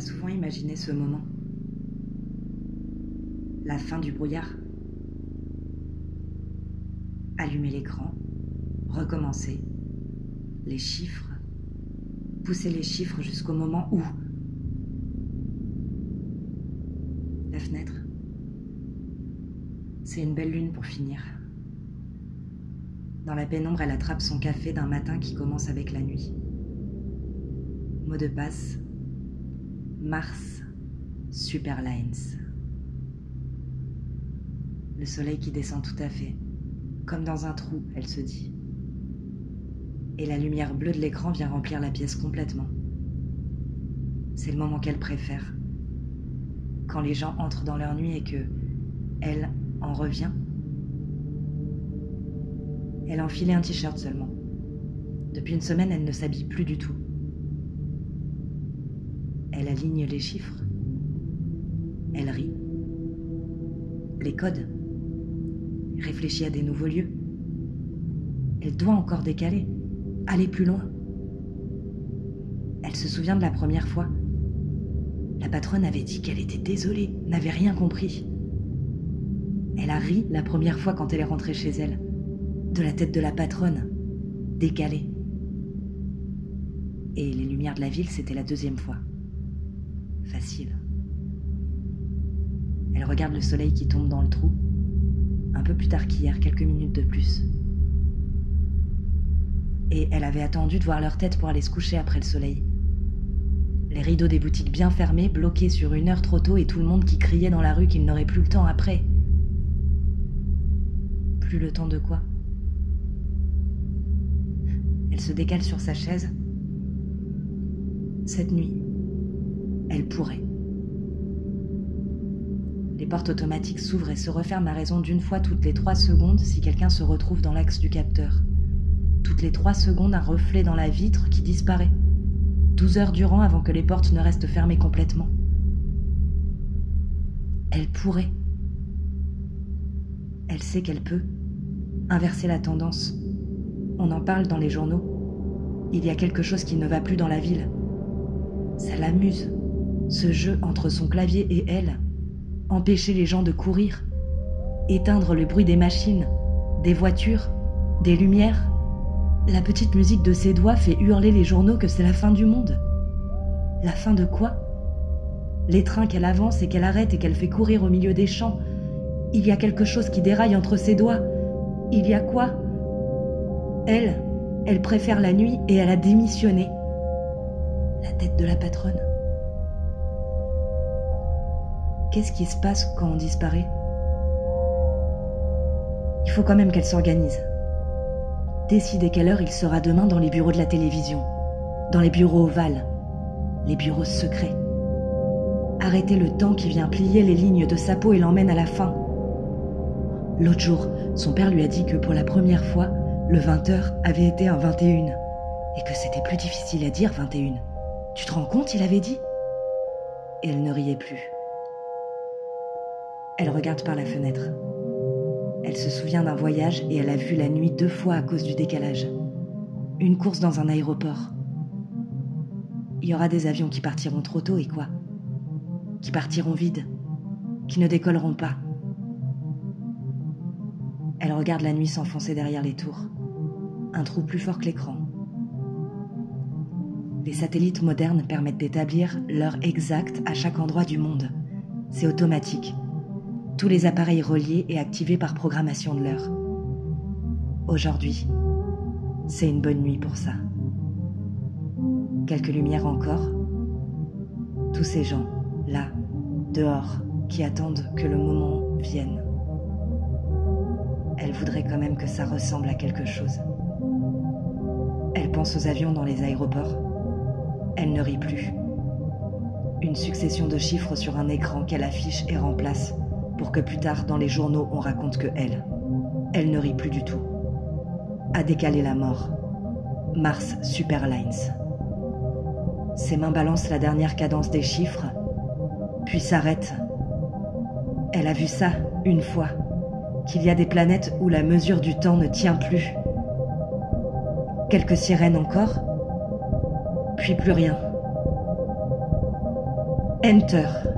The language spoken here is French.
souvent imaginé ce moment. La fin du brouillard. Allumer l'écran, recommencer, les chiffres, pousser les chiffres jusqu'au moment où... La fenêtre. C'est une belle lune pour finir. Dans la pénombre, elle attrape son café d'un matin qui commence avec la nuit. Mot de passe Mars Superlines. Le soleil qui descend tout à fait, comme dans un trou, elle se dit. Et la lumière bleue de l'écran vient remplir la pièce complètement. C'est le moment qu'elle préfère. Quand les gens entrent dans leur nuit et que elle en revient. Elle a enfilé un t-shirt seulement. Depuis une semaine, elle ne s'habille plus du tout. Elle aligne les chiffres. Elle rit. Les codes. Réfléchit à des nouveaux lieux. Elle doit encore décaler, aller plus loin. Elle se souvient de la première fois. La patronne avait dit qu'elle était désolée, n'avait rien compris. Elle a ri la première fois quand elle est rentrée chez elle. De la tête de la patronne, décalée. Et les lumières de la ville, c'était la deuxième fois facile. Elle regarde le soleil qui tombe dans le trou, un peu plus tard qu'hier, quelques minutes de plus. Et elle avait attendu de voir leur tête pour aller se coucher après le soleil. Les rideaux des boutiques bien fermés, bloqués sur une heure trop tôt et tout le monde qui criait dans la rue qu'il n'aurait plus le temps après. Plus le temps de quoi? Elle se décale sur sa chaise. Cette nuit, elle pourrait. Les portes automatiques s'ouvrent et se referment à raison d'une fois toutes les trois secondes si quelqu'un se retrouve dans l'axe du capteur. Toutes les trois secondes, un reflet dans la vitre qui disparaît. Douze heures durant avant que les portes ne restent fermées complètement. Elle pourrait. Elle sait qu'elle peut. Inverser la tendance. On en parle dans les journaux. Il y a quelque chose qui ne va plus dans la ville. Ça l'amuse ce jeu entre son clavier et elle, empêcher les gens de courir, éteindre le bruit des machines, des voitures, des lumières. La petite musique de ses doigts fait hurler les journaux que c'est la fin du monde. La fin de quoi? Les trains qu'elle avance et qu'elle arrête et qu'elle fait courir au milieu des champs. Il y a quelque chose qui déraille entre ses doigts. Il y a quoi? Elle, elle préfère la nuit et elle a démissionné. La tête de la patronne. Qu'est-ce qui se passe quand on disparaît? Il faut quand même qu'elle s'organise. Décider quelle heure il sera demain dans les bureaux de la télévision, dans les bureaux ovales, les bureaux secrets. Arrêter le temps qui vient plier les lignes de sa peau et l'emmène à la fin. L'autre jour, son père lui a dit que pour la première fois, le 20h avait été un 21 et que c'était plus difficile à dire 21. Tu te rends compte, il avait dit? Et elle ne riait plus. Elle regarde par la fenêtre. Elle se souvient d'un voyage et elle a vu la nuit deux fois à cause du décalage. Une course dans un aéroport. Il y aura des avions qui partiront trop tôt et quoi? Qui partiront vides Qui ne décolleront pas Elle regarde la nuit s'enfoncer derrière les tours. Un trou plus fort que l'écran. Les satellites modernes permettent d'établir l'heure exacte à chaque endroit du monde. C'est automatique tous les appareils reliés et activés par programmation de l'heure. Aujourd'hui, c'est une bonne nuit pour ça. Quelques lumières encore. Tous ces gens, là, dehors, qui attendent que le moment vienne. Elle voudrait quand même que ça ressemble à quelque chose. Elle pense aux avions dans les aéroports. Elle ne rit plus. Une succession de chiffres sur un écran qu'elle affiche et remplace pour que plus tard dans les journaux on raconte que elle, elle ne rit plus du tout, a décalé la mort. Mars Superlines. Ses mains balancent la dernière cadence des chiffres, puis s'arrêtent. Elle a vu ça une fois, qu'il y a des planètes où la mesure du temps ne tient plus. Quelques sirènes encore, puis plus rien. Enter.